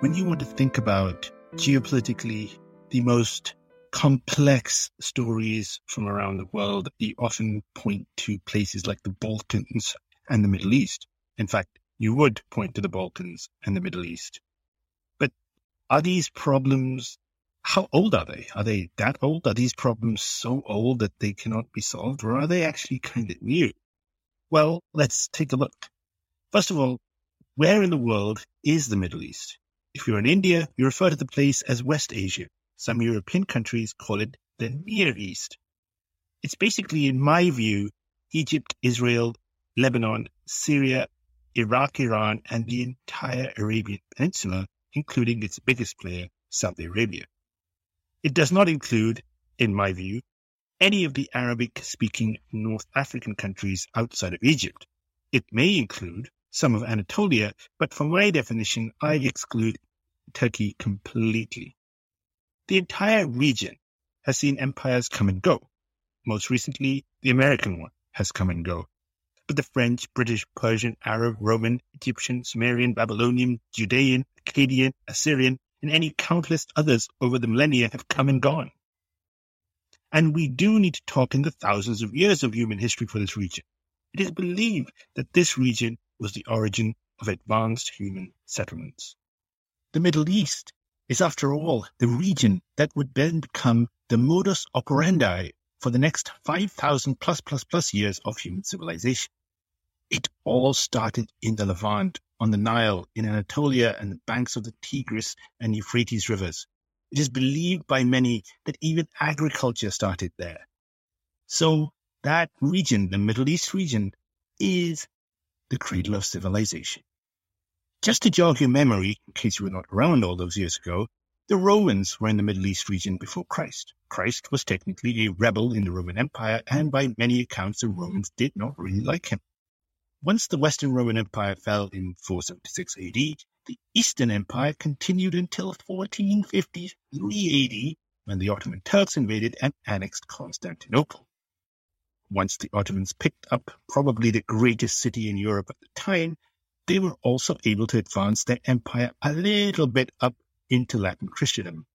when you want to think about geopolitically the most complex stories from around the world, you often point to places like the Balkans and the Middle East. In fact, you would point to the Balkans and the Middle East. But are these problems, how old are they? Are they that old? Are these problems so old that they cannot be solved? Or are they actually kind of new? Well, let's take a look. First of all, where in the world is the Middle East? If you're in India, you refer to the place as West Asia. Some European countries call it the Near East. It's basically, in my view, Egypt, Israel, Lebanon, Syria, Iraq, Iran, and the entire Arabian Peninsula, including its biggest player, Saudi Arabia. It does not include, in my view, any of the Arabic speaking North African countries outside of Egypt. It may include some of Anatolia, but for my definition, I exclude Turkey completely. The entire region has seen empires come and go. Most recently, the American one has come and go. But the French, British, Persian, Arab, Roman, Egyptian, Sumerian, Babylonian, Judean, Akkadian, Assyrian, and any countless others over the millennia have come and gone. And we do need to talk in the thousands of years of human history for this region. It is believed that this region was the origin of advanced human settlements. The Middle East is, after all, the region that would then become the modus operandi for the next 5,000 plus plus plus years of human civilization. It all started in the Levant, on the Nile, in Anatolia, and the banks of the Tigris and Euphrates rivers. It is believed by many that even agriculture started there. So that region, the Middle East region, is the cradle of civilization. Just to jog your memory, in case you were not around all those years ago, the Romans were in the Middle East region before Christ. Christ was technically a rebel in the Roman Empire, and by many accounts, the Romans did not really like him. Once the Western Roman Empire fell in 476 AD, the Eastern Empire continued until 1453 AD, when the Ottoman Turks invaded and annexed Constantinople. Once the Ottomans picked up probably the greatest city in Europe at the time, they were also able to advance their empire a little bit up into Latin Christendom.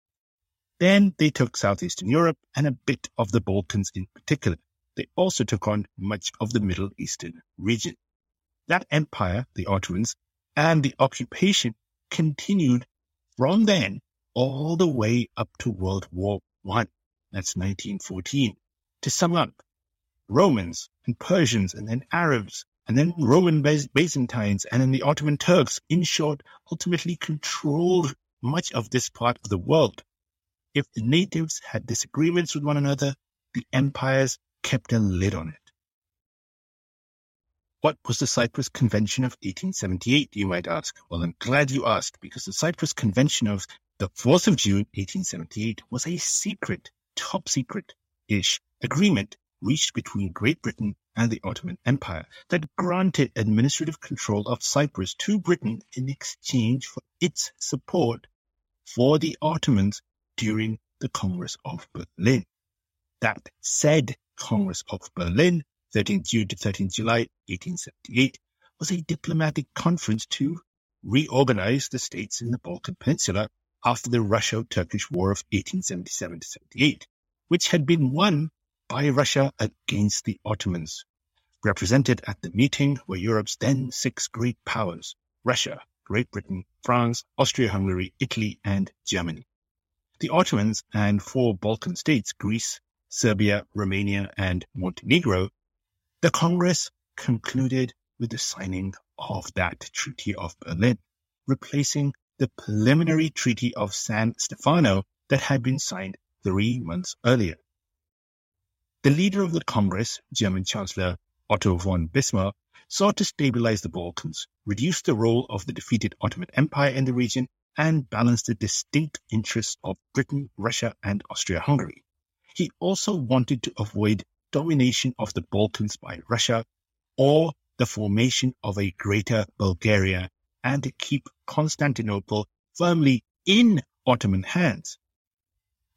Then they took southeastern Europe and a bit of the Balkans in particular. They also took on much of the Middle Eastern region. That empire, the Ottomans, and the occupation continued from then all the way up to World War One. That's 1914. To sum up, Romans and Persians and then Arabs and then Roman Byzantines and then the Ottoman Turks, in short, ultimately controlled much of this part of the world. If the natives had disagreements with one another, the empires kept a lid on it. What was the Cyprus Convention of 1878, you might ask? Well, I'm glad you asked, because the Cyprus Convention of the 4th of June, 1878 was a secret, top secret-ish agreement reached between Great Britain and the Ottoman Empire that granted administrative control of Cyprus to Britain in exchange for its support for the Ottomans during the Congress of Berlin. That said Congress of Berlin, 13th June to 13th July 1878, was a diplomatic conference to reorganize the states in the Balkan Peninsula after the Russo-Turkish War of 1877-78, which had been won by Russia against the Ottomans. Represented at the meeting were Europe's then six great powers, Russia, Great Britain, France, Austria-Hungary, Italy, and Germany. The Ottomans and four Balkan states, Greece, Serbia, Romania, and Montenegro, the Congress concluded with the signing of that Treaty of Berlin, replacing the preliminary Treaty of San Stefano that had been signed three months earlier. The leader of the Congress, German Chancellor Otto von Bismarck, sought to stabilize the Balkans, reduce the role of the defeated Ottoman Empire in the region, and balance the distinct interests of Britain, Russia, and Austria-Hungary. He also wanted to avoid domination of the Balkans by Russia or the formation of a greater Bulgaria and to keep Constantinople firmly in Ottoman hands.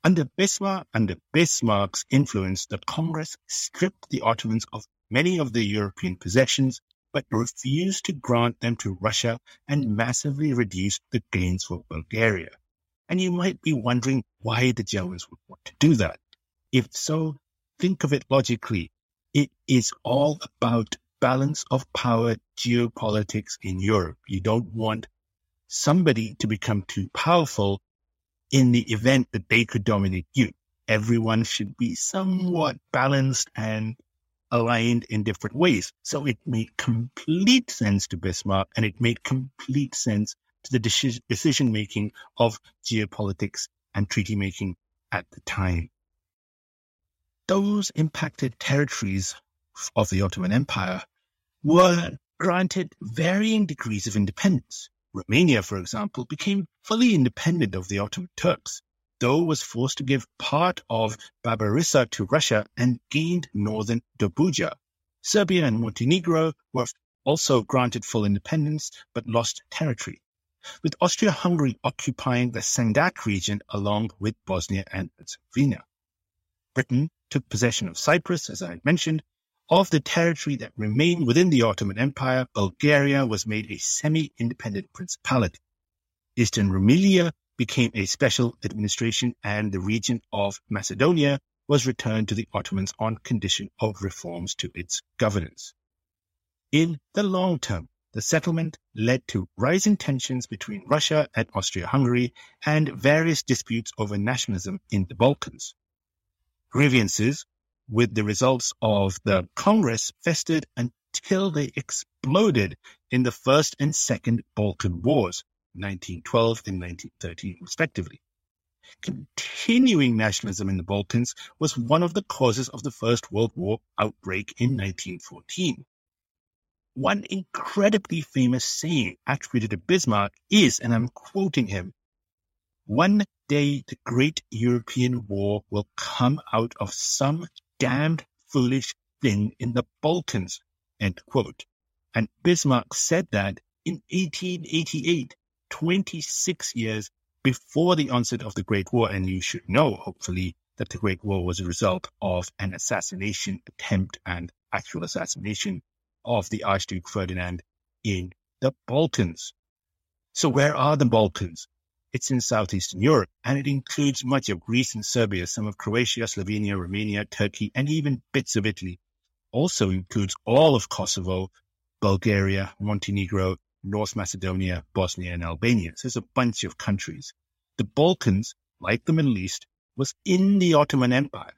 Under Bismarck, under Bismarck's influence, the Congress stripped the Ottomans of many of their European possessions, but refused to grant them to Russia and massively reduced the gains for Bulgaria. And you might be wondering why the Germans would want to do that. If so, think of it logically. It is all about balance of power geopolitics in Europe. You don't want somebody to become too powerful in the event that they could dominate you. Everyone should be somewhat mm-hmm. balanced and aligned in different ways. So it made complete sense to Bismarck and it made complete sense to the decision making of geopolitics and treaty making at the time. Those impacted territories of the Ottoman Empire were granted varying degrees of independence. Romania, for example, became fully independent of the Ottoman Turks though was forced to give part of Bessarabia to Russia and gained northern Dobruja. Serbia and Montenegro were also granted full independence but lost territory, with Austria-Hungary occupying the Sanjak region along with Bosnia and Herzegovina. Britain took possession of Cyprus, as I mentioned. Of the territory that remained within the Ottoman Empire, Bulgaria was made a semi-independent principality. Eastern Rumelia became a special administration and the region of Macedonia was returned to the Ottomans on condition of reforms to its governance. In the long term, the settlement led to rising tensions between Russia and Austria-Hungary and various disputes over nationalism in the Balkans. Grievances with the results of the Congress festered until they exploded in the First and Second Balkan Wars, 1912 and 1913, respectively. Continuing nationalism in the Balkans was one of the causes of the First World War outbreak in 1914. One incredibly famous saying attributed to Bismarck is, and I'm quoting him, one day the great European war will come out of some damned foolish thing in the Balkans, end quote. And Bismarck said that in 1888 26 years before the onset of the Great War. And you should know, hopefully, that the Great War was a result of an assassination attempt and actual assassination of the Archduke Ferdinand in the Balkans. So where are the Balkans? It's in southeastern Europe, and it includes much of Greece and Serbia, some of Croatia, Slovenia, Romania, Turkey, and even bits of Italy. Also includes all of Kosovo, Bulgaria, Montenegro, North Macedonia, Bosnia, and Albania. So there's a bunch of countries. The Balkans, like the Middle East, was in the Ottoman Empire.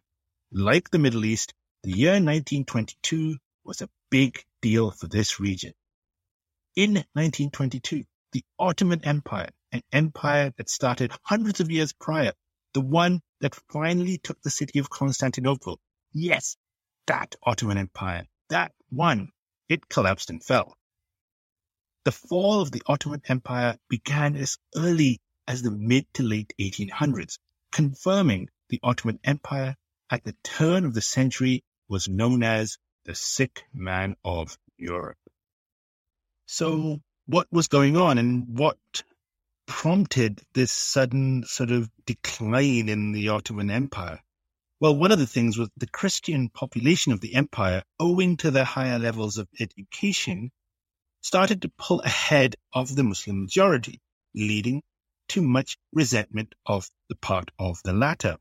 Like the Middle East, the year 1922 was a big deal for this region. In 1922, the Ottoman Empire, an empire that started hundreds of years prior, the one that finally took the city of Constantinople. Yes, that Ottoman Empire, that one, it collapsed and fell. The fall of the Ottoman Empire began as early as the mid to late 1800s, confirming the Ottoman Empire at the turn of the century was known as the sick man of Europe. So what was going on and what prompted this sudden sort of decline in the Ottoman Empire? Well, one of the things was the Christian population of the empire, owing to their higher levels of education, started to pull ahead of the Muslim majority, leading to much resentment of the part of the latter.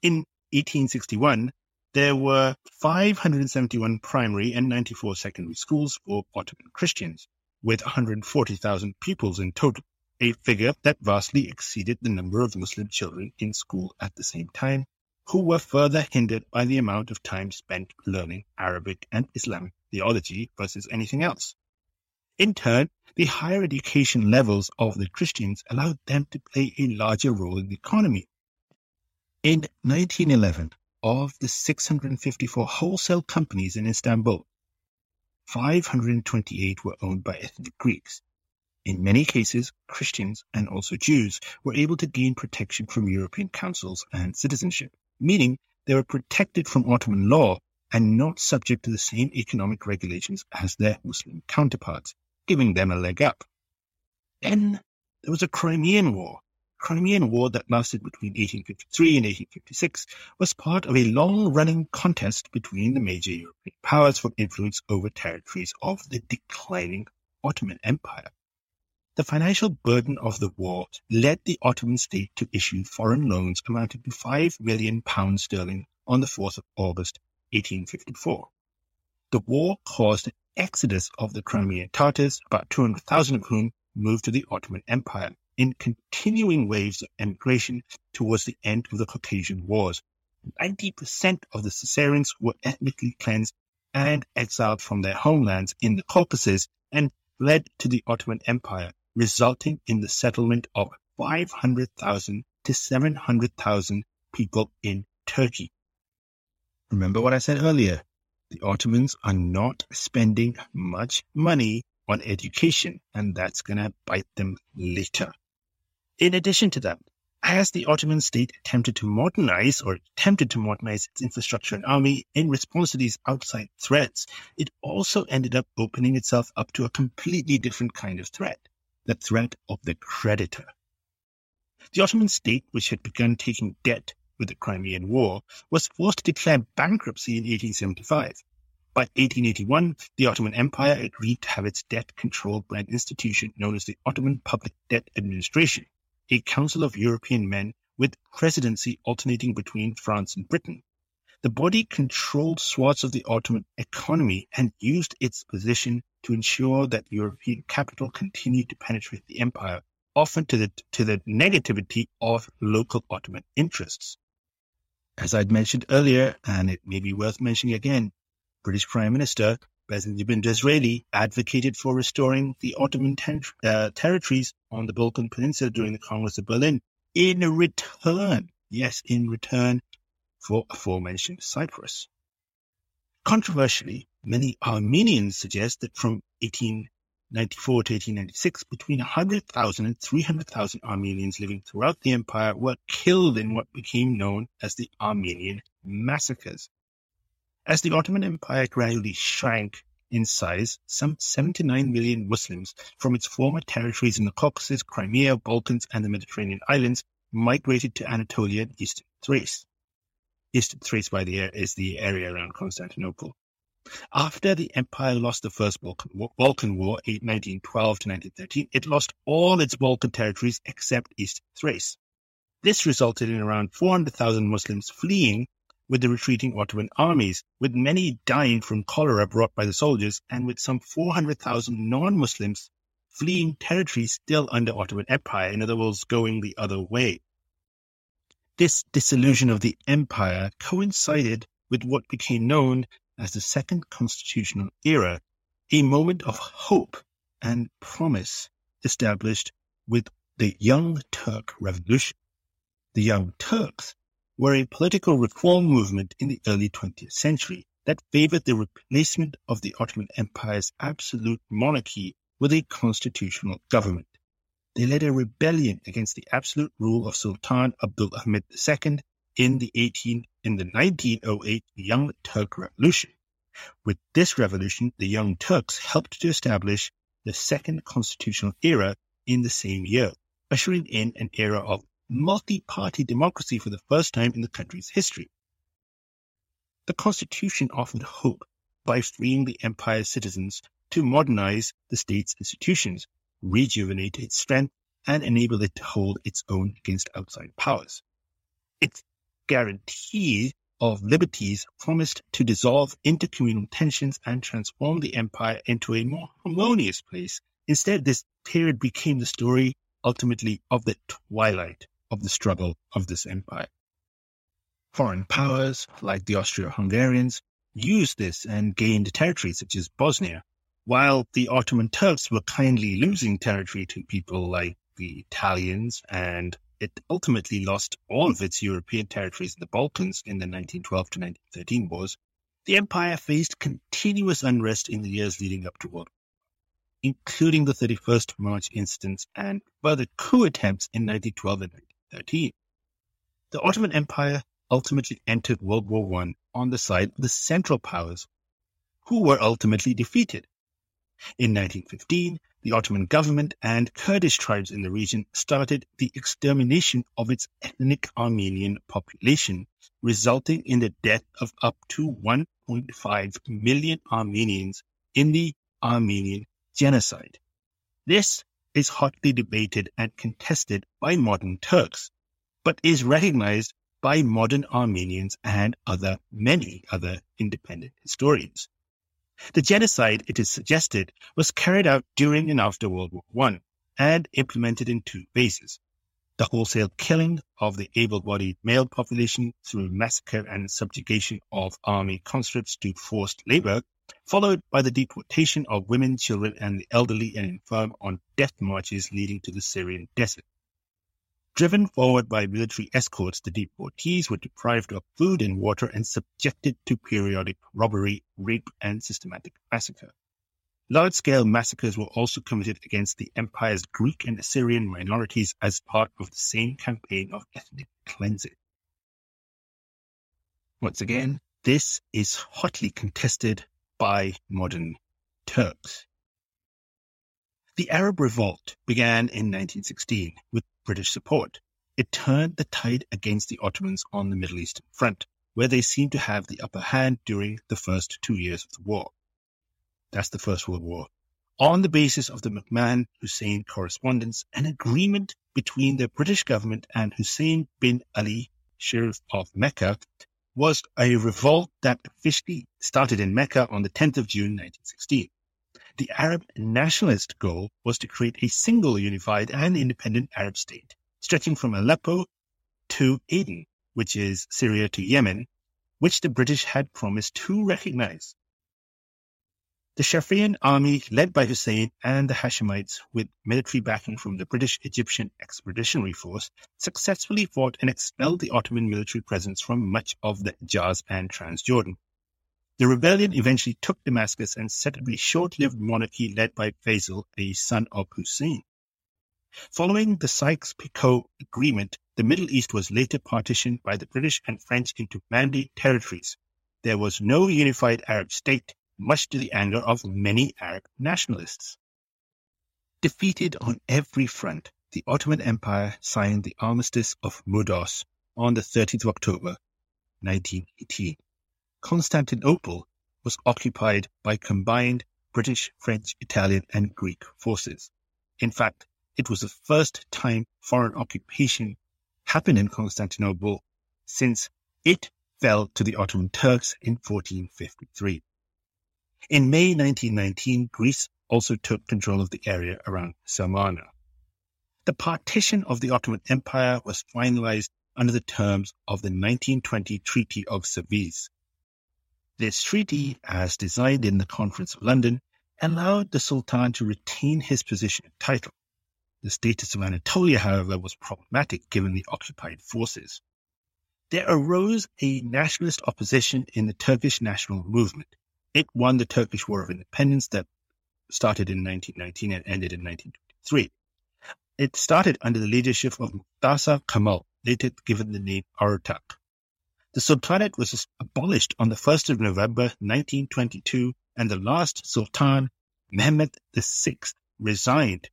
In 1861, there were 571 primary and 94 secondary schools for Ottoman Christians, with 140,000 pupils in total, a figure that vastly exceeded the number of Muslim children in school at the same time, who were further hindered by the amount of time spent learning Arabic and Islamic theology versus anything else. In turn, the higher education levels of the Christians allowed them to play a larger role in the economy. In 1911, of the 654 wholesale companies in Istanbul, 528 were owned by ethnic Greeks. In many cases, Christians and also Jews were able to gain protection from European councils and citizenship, meaning they were protected from Ottoman law and not subject to the same economic regulations as their Muslim counterparts giving them a leg up. Then there was a Crimean War, Crimean War that lasted between 1853 and 1856 was part of a long-running contest between the major European powers for influence over territories of the declining Ottoman Empire. The financial burden of the war led the Ottoman state to issue foreign loans amounting to 5 million pounds sterling on the 4th of August 1854. The war caused an exodus of the Crimean Tatars, about 200,000 of whom moved to the Ottoman Empire in continuing waves of emigration towards the end of the Caucasian Wars. 90% of the Circassians were ethnically cleansed and exiled from their homelands in the Caucasus and fled to the Ottoman Empire, resulting in the settlement of 500,000 to 700,000 people in Turkey. Remember what I said earlier. The Ottomans are not spending much money on education, and that's going to bite them later. In addition to that, as the Ottoman state attempted to modernize or attempted to modernize its infrastructure and army in response to these outside threats, it also ended up opening itself up to a completely different kind of threat, the threat of the creditor. The Ottoman state, which had begun taking debt with the Crimean War, was forced to declare bankruptcy in 1875. By 1881, the Ottoman Empire agreed to have its debt controlled by an institution known as the Ottoman Public Debt Administration, a council of European men with presidency alternating between France and Britain. The body controlled swaths of the Ottoman economy and used its position to ensure that European capital continued to penetrate the empire, often to the, to the negativity of local Ottoman interests. As I'd mentioned earlier, and it may be worth mentioning again, British Prime Minister Benjamin Disraeli advocated for restoring the Ottoman ter- uh, territories on the Balkan Peninsula during the Congress of Berlin in return, yes, in return for aforementioned Cyprus. Controversially, many Armenians suggest that from 1894 to 1896, between 100,000 and 300,000 Armenians living throughout the empire were killed in what became known as the Armenian massacres. As the Ottoman Empire gradually shrank in size, some 79 million Muslims from its former territories in the Caucasus, Crimea, Balkans, and the Mediterranean islands migrated to Anatolia and Eastern Thrace. Eastern Thrace, by the is the area around Constantinople. After the empire lost the First Balkan War, Balkan War 1912 to 1913, it lost all its Balkan territories except East Thrace. This resulted in around 400,000 Muslims fleeing with the retreating Ottoman armies, with many dying from cholera brought by the soldiers, and with some 400,000 non-Muslims fleeing territories still under Ottoman Empire, in other words, going the other way. This dissolution of the empire coincided with what became known as the Second Constitutional Era, a moment of hope and promise established with the Young Turk Revolution. The Young Turks were a political reform movement in the early 20th century that favored the replacement of the Ottoman Empire's absolute monarchy with a constitutional government. They led a rebellion against the absolute rule of Sultan Abdul Hamid II in the 18 in the 1908 Young Turk Revolution. With this revolution, the Young Turks helped to establish the second constitutional era in the same year, ushering in an era of multi-party democracy for the first time in the country's history. The Constitution offered hope by freeing the empire's citizens to modernize the state's institutions, rejuvenate its strength, and enable it to hold its own against outside powers. Its guarantee of liberties promised to dissolve intercommunal tensions and transform the empire into a more harmonious place. Instead, this period became the story ultimately of the twilight of the struggle of this empire. Foreign powers, like the Austro-Hungarians, used this and gained territories such as Bosnia, while the Ottoman Turks were kindly losing territory to people like the Italians, and it ultimately lost all of its European territories in the Balkans in the 1912 to 1913 wars, the empire faced continuous unrest in the years leading up to World including the 31st March incidents and further coup attempts in 1912 and 1913. The Ottoman Empire ultimately entered World War I on the side of the Central Powers, who were ultimately defeated. In 1915, the Ottoman government and Kurdish tribes in the region started the extermination of its ethnic Armenian population, resulting in the death of up to 1.5 million Armenians in the Armenian genocide. This is hotly debated and contested by modern Turks, but is recognized by modern Armenians and other many other independent historians. The genocide, it is suggested, was carried out during and after World War I and implemented in two phases. The wholesale killing of the able-bodied male population through massacre and subjugation of army conscripts to forced labor, followed by the deportation of women, children, and the elderly and infirm on death marches leading to the Syrian desert. Driven forward by military escorts, the deportees were deprived of food and water and subjected to periodic robbery, rape, and systematic massacre. Large-scale massacres were also committed against the empire's Greek and Assyrian minorities as part of the same campaign of ethnic cleansing. Once again, this is hotly contested by modern Turks. The Arab Revolt began in 1916 with British support. It turned the tide against the Ottomans on the Middle Eastern front, where they seemed to have the upper hand during the first two years of the war. That's the First World War. On the basis of the McMahon Hussein correspondence, an agreement between the British government and Hussein bin Ali, Sharif of Mecca, was a revolt that officially started in Mecca on the 10th of June 1916. The Arab nationalist goal was to create a single unified and independent Arab state, stretching from Aleppo to Aden, which is Syria to Yemen, which the British had promised to recognize. The Sharifian army, led by Hussein and the Hashemites with military backing from the British Egyptian Expeditionary Force, successfully fought and expelled the Ottoman military presence from much of the Hijaz and Transjordan. The rebellion eventually took Damascus and set up a short-lived monarchy led by Faisal, a son of Hussein. Following the Sykes-Picot Agreement, the Middle East was later partitioned by the British and French into mandate territories. There was no unified Arab state, much to the anger of many Arab nationalists. Defeated on every front, the Ottoman Empire signed the Armistice of Mudros on the 30th of October, 1918. Constantinople was occupied by combined British, French, Italian, and Greek forces. In fact, it was the first time foreign occupation happened in Constantinople since it fell to the Ottoman Turks in 1453. In May 1919, Greece also took control of the area around Smyrna. The partition of the Ottoman Empire was finalized under the terms of the 1920 Treaty of Sevres. This treaty, as designed in the Conference of London, allowed the Sultan to retain his position and title. The status of Anatolia, however, was problematic given the occupied forces. There arose a nationalist opposition in the Turkish national movement. It won the Turkish War of Independence that started in 1919 and ended in 1923. It started under the leadership of Mustafa Kemal, later given the name Ataturk. The Sultanate was abolished on the 1st of November 1922 and the last Sultan, Mehmed VI, resigned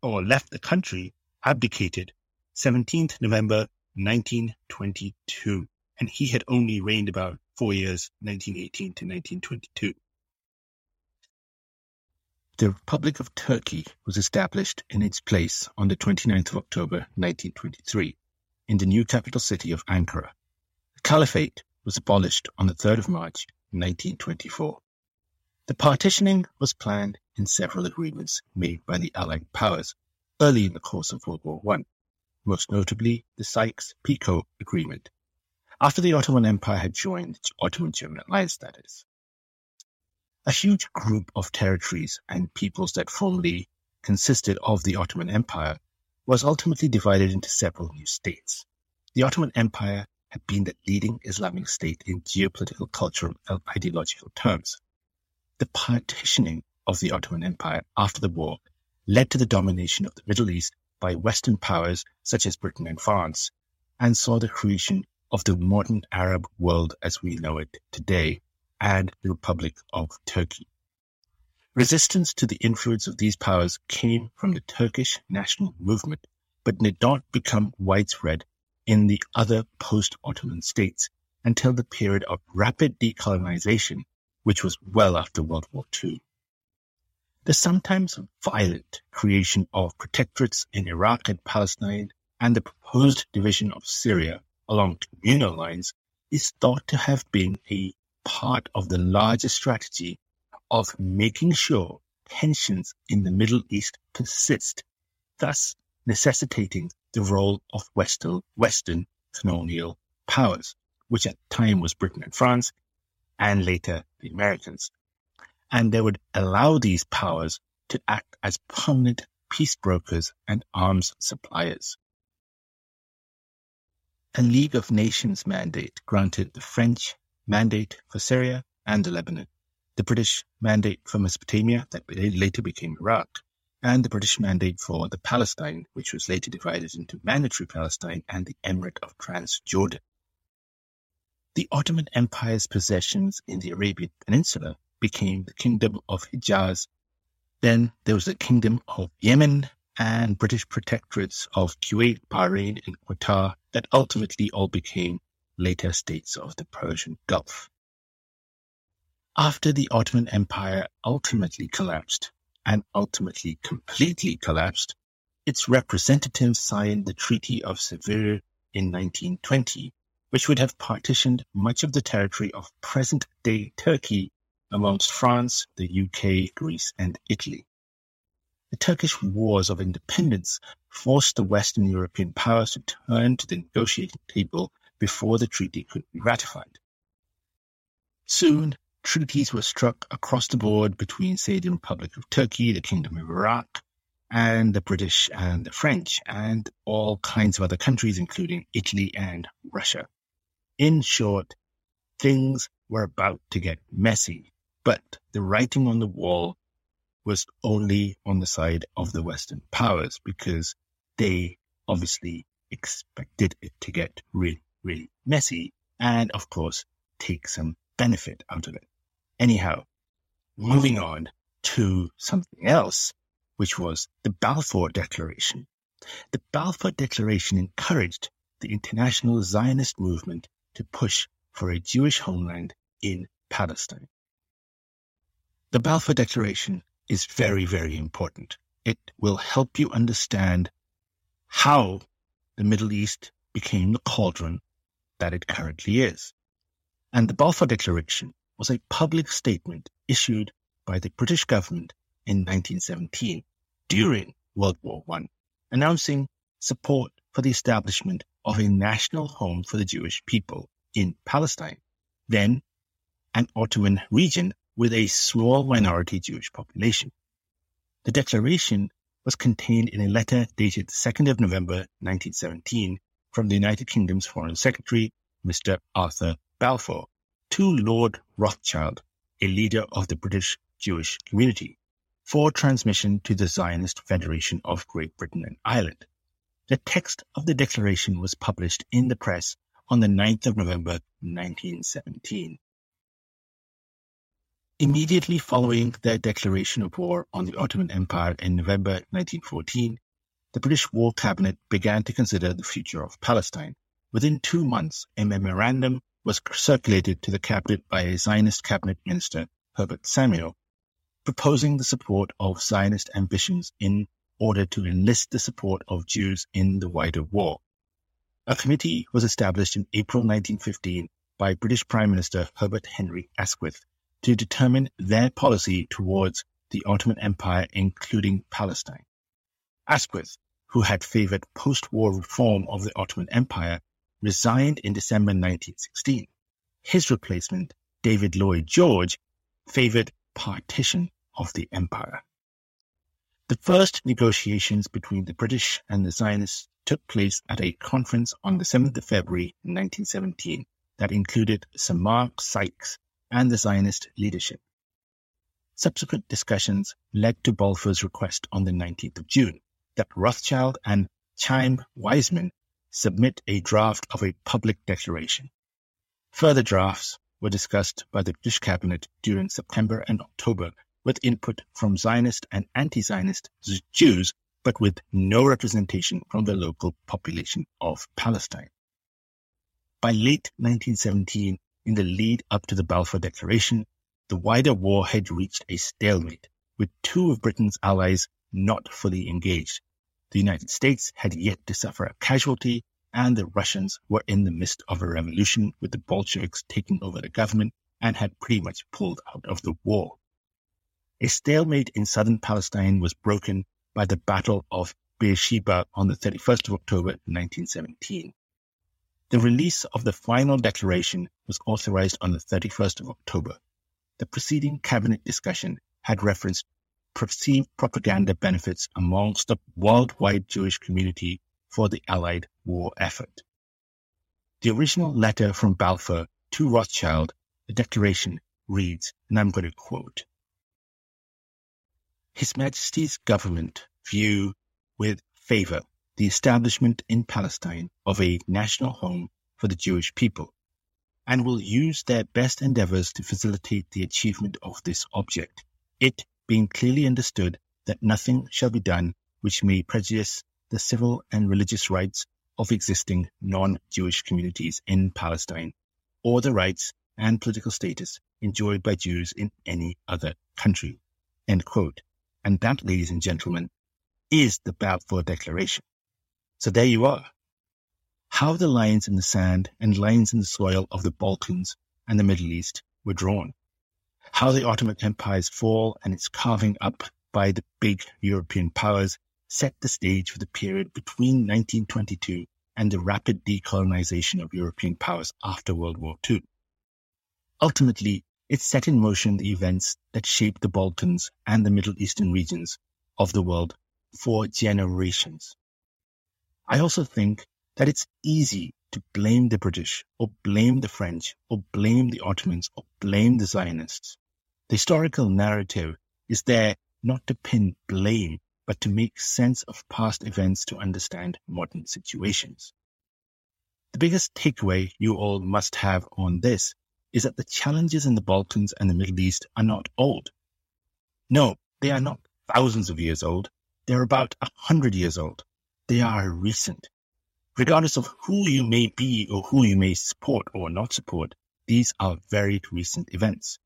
or left the country, abdicated 17th November 1922, and he had only reigned about four years, 1918 to 1922. The Republic of Turkey was established in its place on the 29th of October 1923 in the new capital city of Ankara. Caliphate was abolished on the 3rd of March 1924. The partitioning was planned in several agreements made by the Allied powers early in the course of World War I, most notably the Sykes-Picot Agreement, after the Ottoman Empire had joined the Ottoman-German alliance status. A huge group of territories and peoples that formerly consisted of the Ottoman Empire was ultimately divided into several new states. The Ottoman Empire had been the leading Islamic state in geopolitical, cultural, and ideological terms. The partitioning of the Ottoman Empire after the war led to the domination of the Middle East by Western powers such as Britain and France, and saw the creation of the modern Arab world as we know it today and the Republic of Turkey. Resistance to the influence of these powers came from the Turkish national movement, but did not become widespread in the other post-Ottoman states until the period of rapid decolonization, which was well after World War II. The sometimes violent creation of protectorates in Iraq and Palestine and the proposed division of Syria along communal lines is thought to have been a part of the larger strategy of making sure tensions in the Middle East persist, thus necessitating the role of Western, Western colonial powers, which at the time was Britain and France, and later the Americans. And they would allow these powers to act as permanent peace brokers and arms suppliers. A League of Nations mandate granted the French mandate for Syria and the Lebanon the British mandate for Mesopotamia that later became Iraq, and the British mandate for the Palestine, which was later divided into Mandatory Palestine and the Emirate of Transjordan. The Ottoman Empire's possessions in the Arabian Peninsula became the Kingdom of Hijaz. Then there was the Kingdom of Yemen and British protectorates of Kuwait, Bahrain, and Qatar that ultimately all became later states of the Persian Gulf. After the Ottoman Empire ultimately collapsed, and ultimately completely collapsed, its representatives signed the Treaty of Seville in 1920, which would have partitioned much of the territory of present-day Turkey amongst France, the UK, Greece, and Italy. The Turkish Wars of Independence forced the Western European powers to turn to the negotiating table before the treaty could be ratified. Soon, treaties were struck across the board between, say, the Republic of Turkey, the Kingdom of Iraq, and the British and the French, and all kinds of other countries, including Italy and Russia. In short, things were about to get messy, but the writing on the wall was only on the side of the Western powers because they obviously expected it to get really, really messy and, of course, take some benefit out of it. Anyhow, moving on to something else, which was the Balfour Declaration. The Balfour Declaration encouraged the international Zionist movement to push for a Jewish homeland in Palestine. The Balfour Declaration is very, very important. It will help you understand how the Middle East became the cauldron that it currently is. And the Balfour Declaration was a public statement issued by the British government in 1917 during World War I, announcing support for the establishment of a national home for the Jewish people in Palestine, then an Ottoman region with a small minority Jewish population. The declaration was contained in a letter dated 2nd of November 1917 from the United Kingdom's Foreign Secretary, Mr. Arthur Balfour, to Lord Rothschild, a leader of the British Jewish community, for transmission to the Zionist Federation of Great Britain and Ireland. The text of the declaration was published in the press on the 9th of November 1917. Immediately following the declaration of war on the Ottoman Empire in November 1914, the British War Cabinet began to consider the future of Palestine. Within two months, a memorandum was circulated to the cabinet by a Zionist cabinet minister, Herbert Samuel, proposing the support of Zionist ambitions in order to enlist the support of Jews in the wider war. A committee was established in April 1915 by British Prime Minister Herbert Henry Asquith to determine their policy towards the Ottoman Empire, including Palestine. Asquith, who had favored post-war reform of the Ottoman Empire, resigned in December 1916. His replacement, David Lloyd George, favored partition of the empire. The first negotiations between the British and the Zionists took place at a conference on the 7th of February 1917 that included Sir Mark Sykes and the Zionist leadership. Subsequent discussions led to Balfour's request on the 19th of June that Rothschild and Chaim Weizmann submit a draft of a public declaration. Further drafts were discussed by the British Cabinet during September and October with input from Zionist and anti-Zionist Jews, but with no representation from the local population of Palestine. By late 1917, in the lead up to the Balfour Declaration, the wider war had reached a stalemate, with two of Britain's allies not fully engaged. The United States had yet to suffer a casualty, and the Russians were in the midst of a revolution with the Bolsheviks taking over the government and had pretty much pulled out of the war. A stalemate in southern Palestine was broken by the Battle of Beersheba on the 31st of October 1917. The release of the final declaration was authorized on the 31st of October. The preceding cabinet discussion had referenced perceived propaganda benefits amongst the worldwide Jewish community for the Allied war effort. The original letter from Balfour to Rothschild, the declaration reads, and I'm going to quote, His Majesty's government view with favor the establishment in Palestine of a national home for the Jewish people and will use their best endeavors to facilitate the achievement of this object, it being clearly understood that nothing shall be done which may prejudice the civil and religious rights of existing non-Jewish communities in Palestine, or the rights and political status enjoyed by Jews in any other country. End quote. And that, ladies and gentlemen, is the Balfour Declaration. So there you are. How the lines in the sand and lines in the soil of the Balkans and the Middle East were drawn how the Ottoman Empire's fall and its carving up by the big European powers set the stage for the period between 1922 and the rapid decolonization of European powers after World War II. Ultimately, it set in motion the events that shaped the Balkans and the Middle Eastern regions of the world for generations. I also think that it's easy to blame the British or blame the French or blame the Ottomans or blame the Zionists the historical narrative is there not to pin blame, but to make sense of past events to understand modern situations. The biggest takeaway you all must have on this is that the challenges in the Balkans and the Middle East are not old. No, they are not thousands of years old. They're about a hundred years old. They are recent. Regardless of who you may be or who you may support or not support, these are very recent events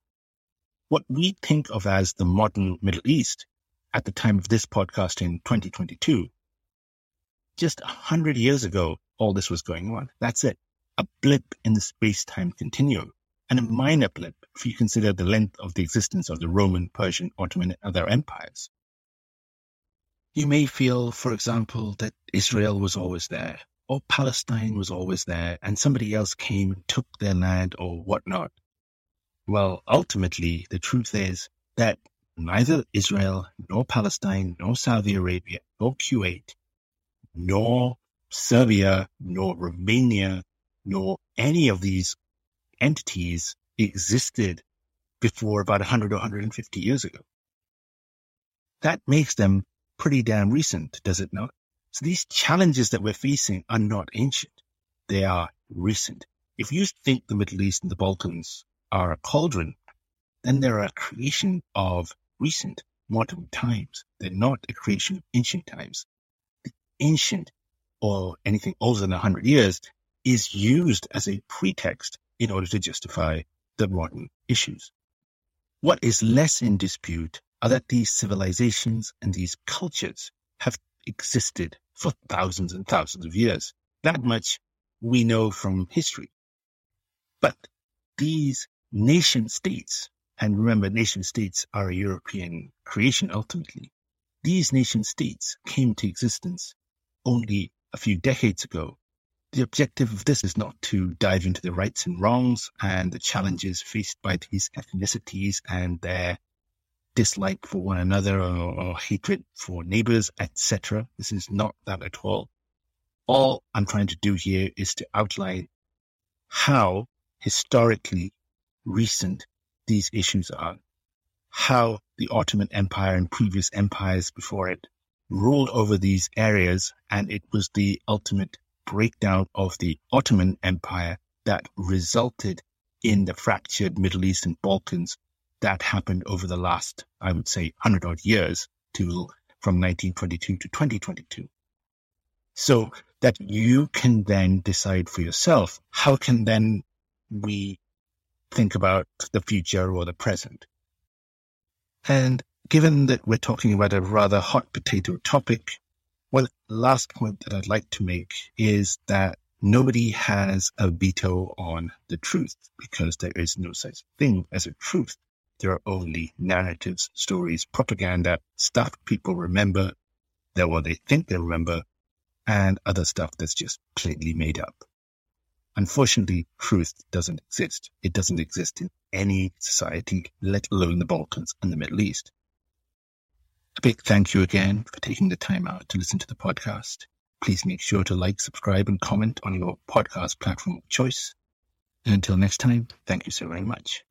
what we think of as the modern Middle East at the time of this podcast in 2022, just a hundred years ago, all this was going on. That's it. A blip in the space-time continuum and a minor blip if you consider the length of the existence of the Roman, Persian, Ottoman, and other empires. You may feel, for example, that Israel was always there, or Palestine was always there, and somebody else came and took their land or whatnot. Well, ultimately, the truth is that neither Israel, nor Palestine, nor Saudi Arabia, nor Kuwait, nor Serbia, nor Romania, nor any of these entities existed before about 100 or 150 years ago. That makes them pretty damn recent, does it not? So these challenges that we're facing are not ancient. They are recent. If you think the Middle East and the Balkans are a cauldron, then they're a creation of recent modern times. They're not a creation of ancient times. The ancient or anything older than 100 years is used as a pretext in order to justify the modern issues. What is less in dispute are that these civilizations and these cultures have existed for thousands and thousands of years. That much we know from history. But these nation states, and remember, nation states are a European creation ultimately. These nation states came to existence only a few decades ago. The objective of this is not to dive into the rights and wrongs and the challenges faced by these ethnicities and their dislike for one another or, or hatred for neighbors, etc. This is not that at all. All I'm trying to do here is to outline how historically recent these issues are. How the Ottoman Empire and previous empires before it ruled over these areas, and it was the ultimate breakdown of the Ottoman Empire that resulted in the fractured Middle East and Balkans that happened over the last, I would say, 100 odd years to from 1922 to 2022. So that you can then decide for yourself, how can then we think about the future or the present? And given that we're talking about a rather hot potato topic, well, last point that I'd like to make is that nobody has a veto on the truth because there is no such thing as a truth. There are only narratives, stories, propaganda, stuff people remember, that what they think they remember, and other stuff that's just plainly made up. Unfortunately, truth doesn't exist. It doesn't exist in any society, let alone the Balkans and the Middle East. A big thank you again for taking the time out to listen to the podcast. Please make sure to like, subscribe, and comment on your podcast platform of choice. And until next time, thank you so very much.